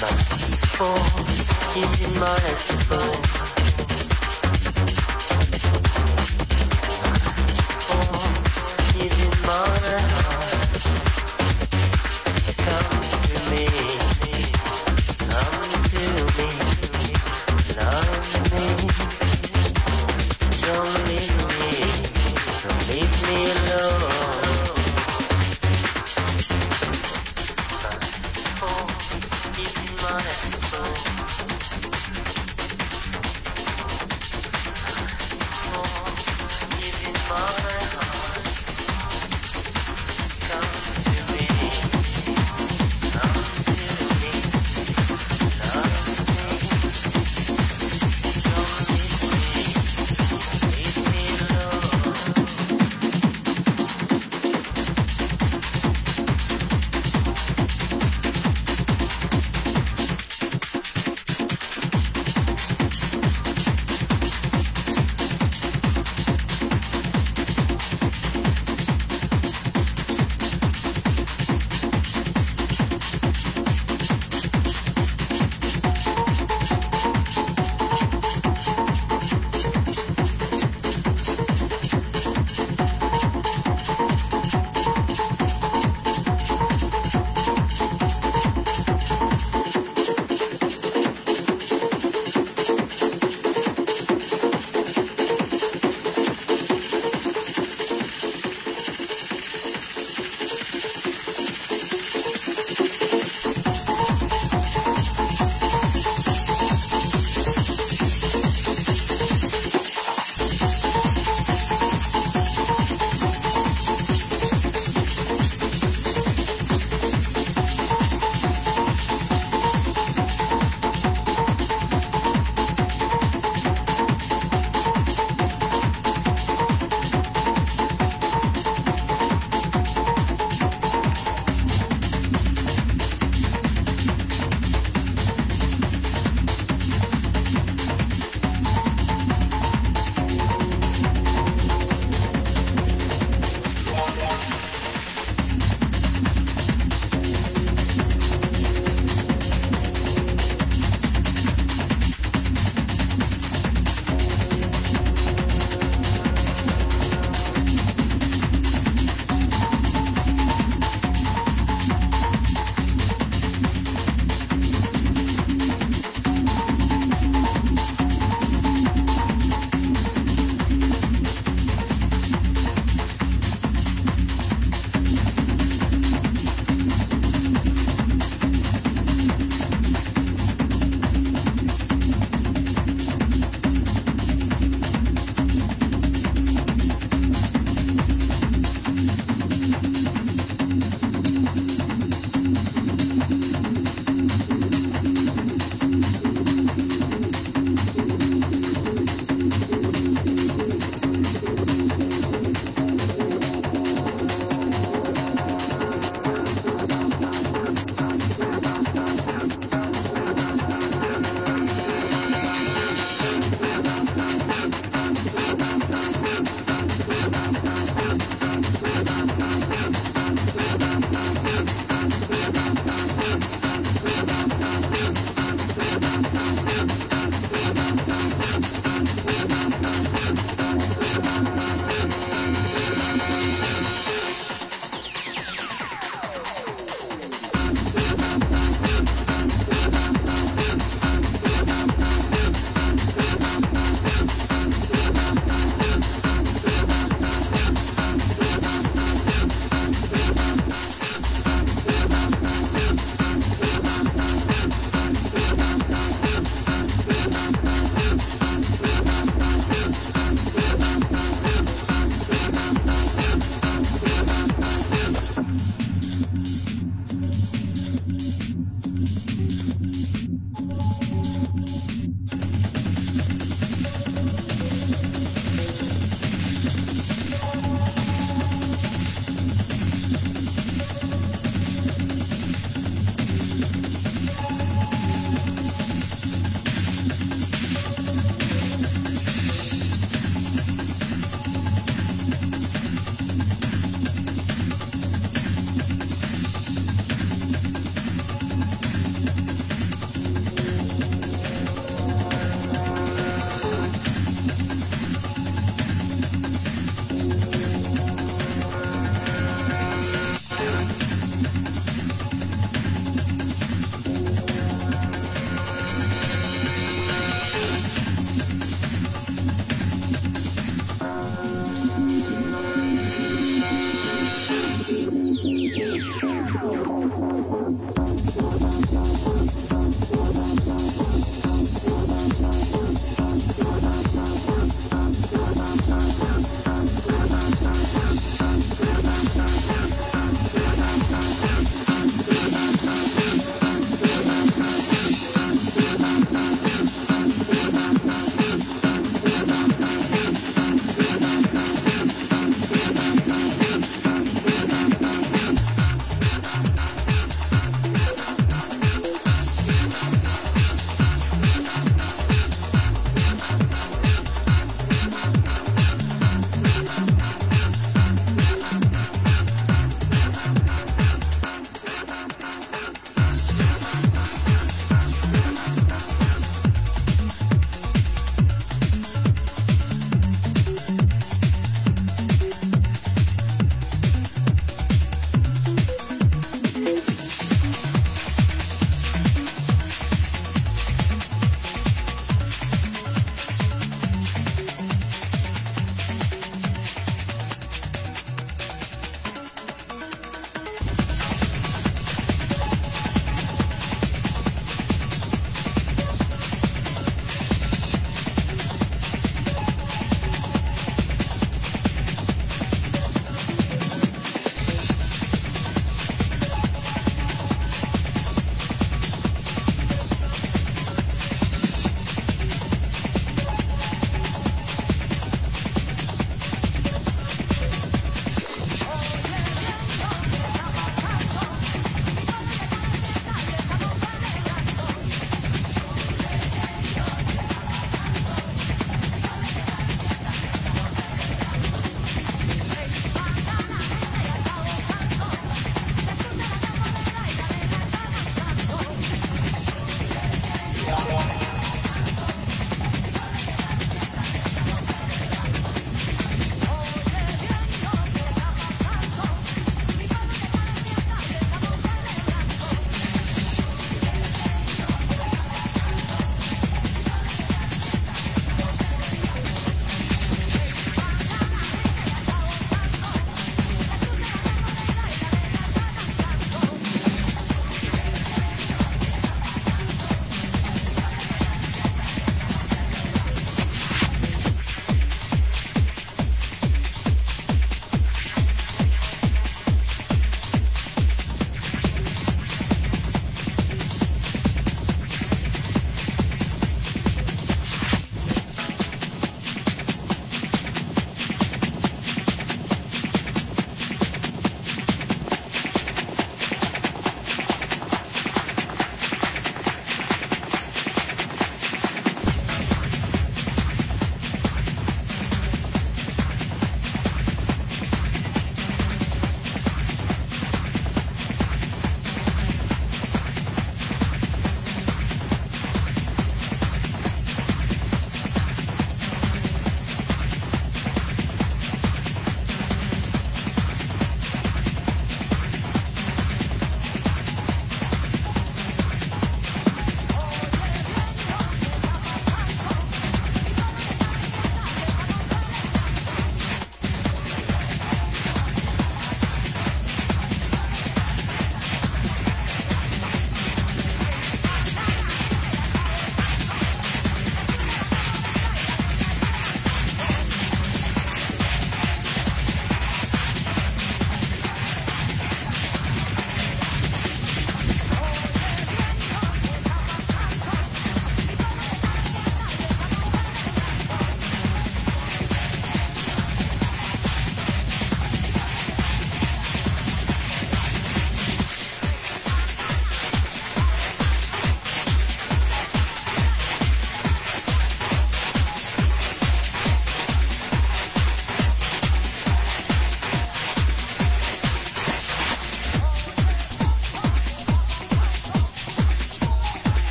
much force, you my merciful.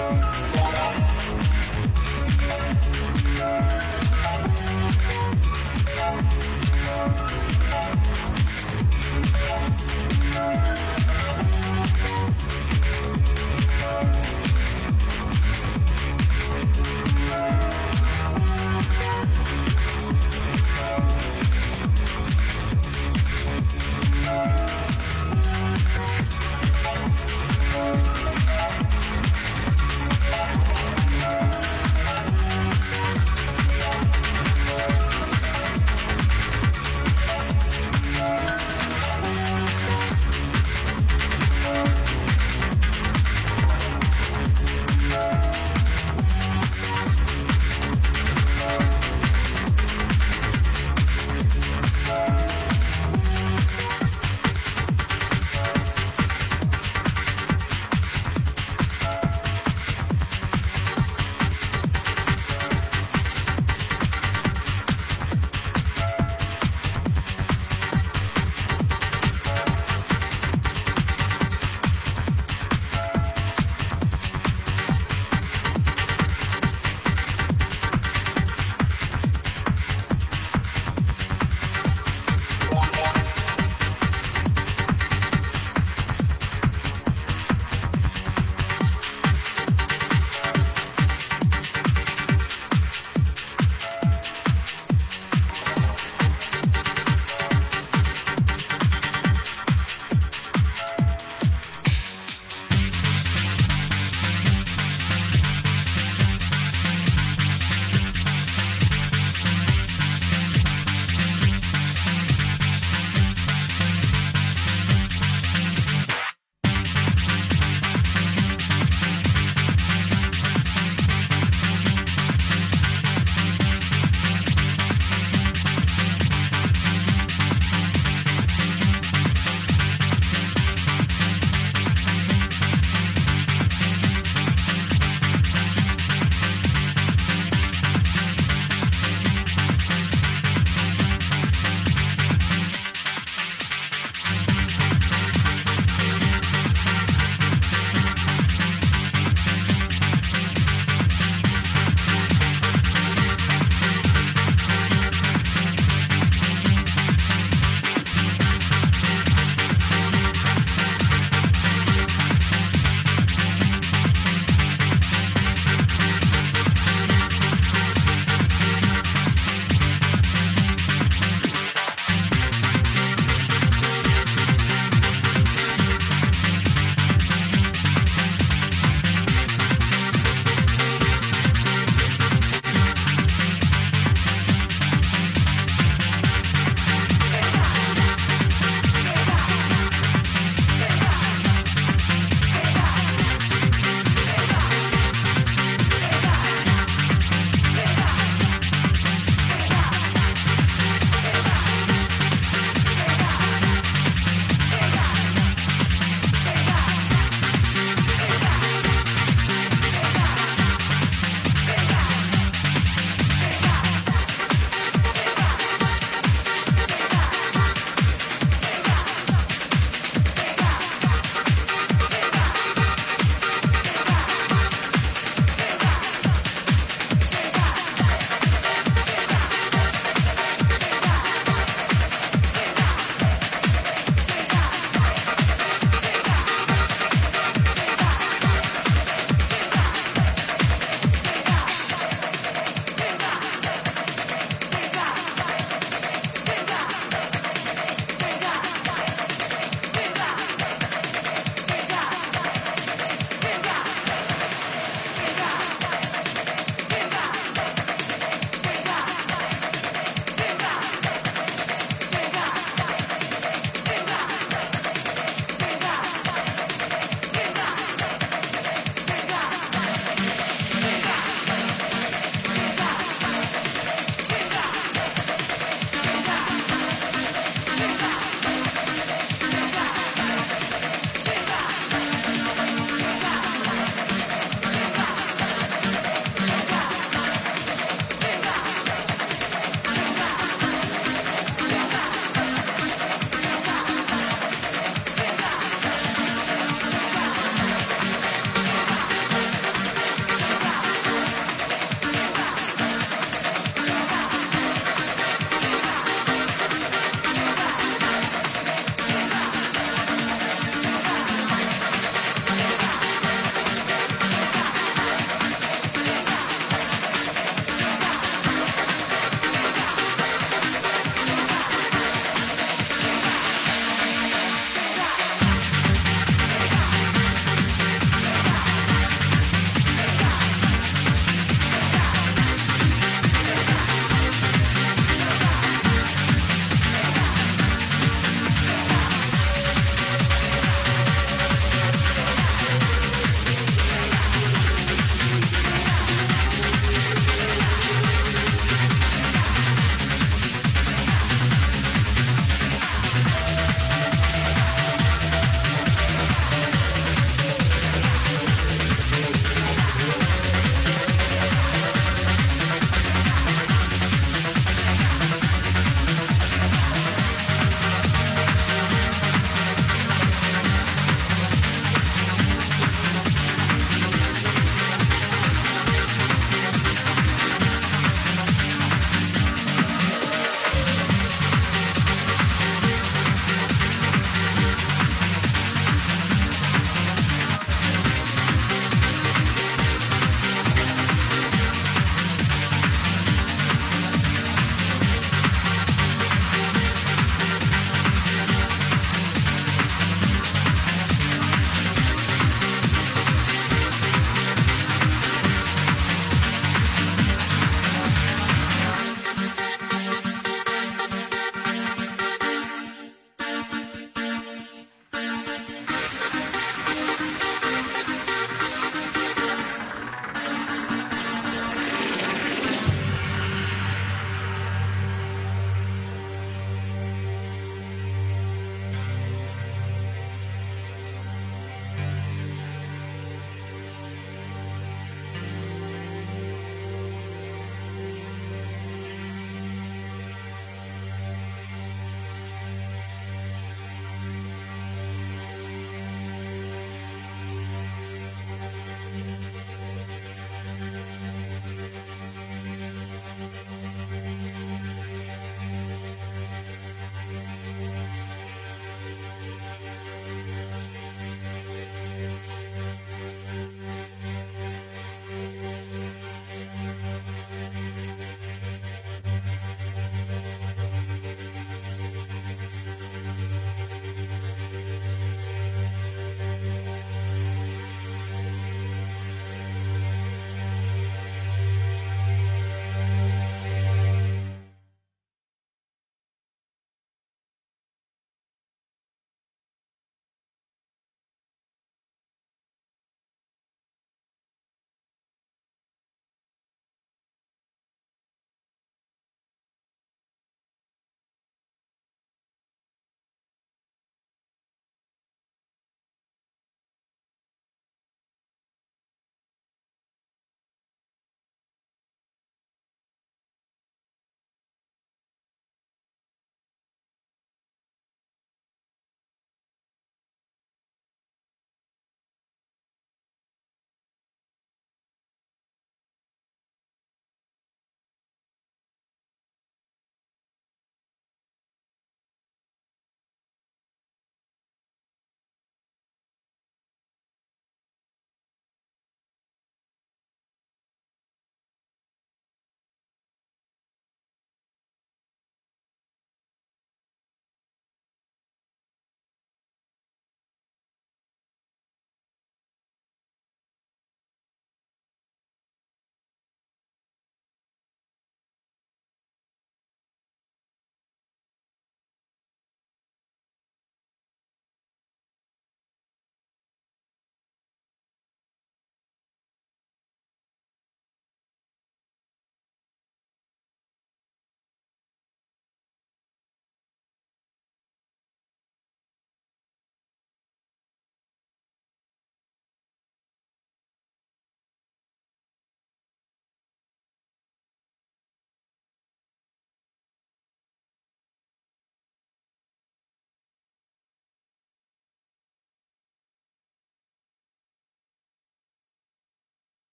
Bye.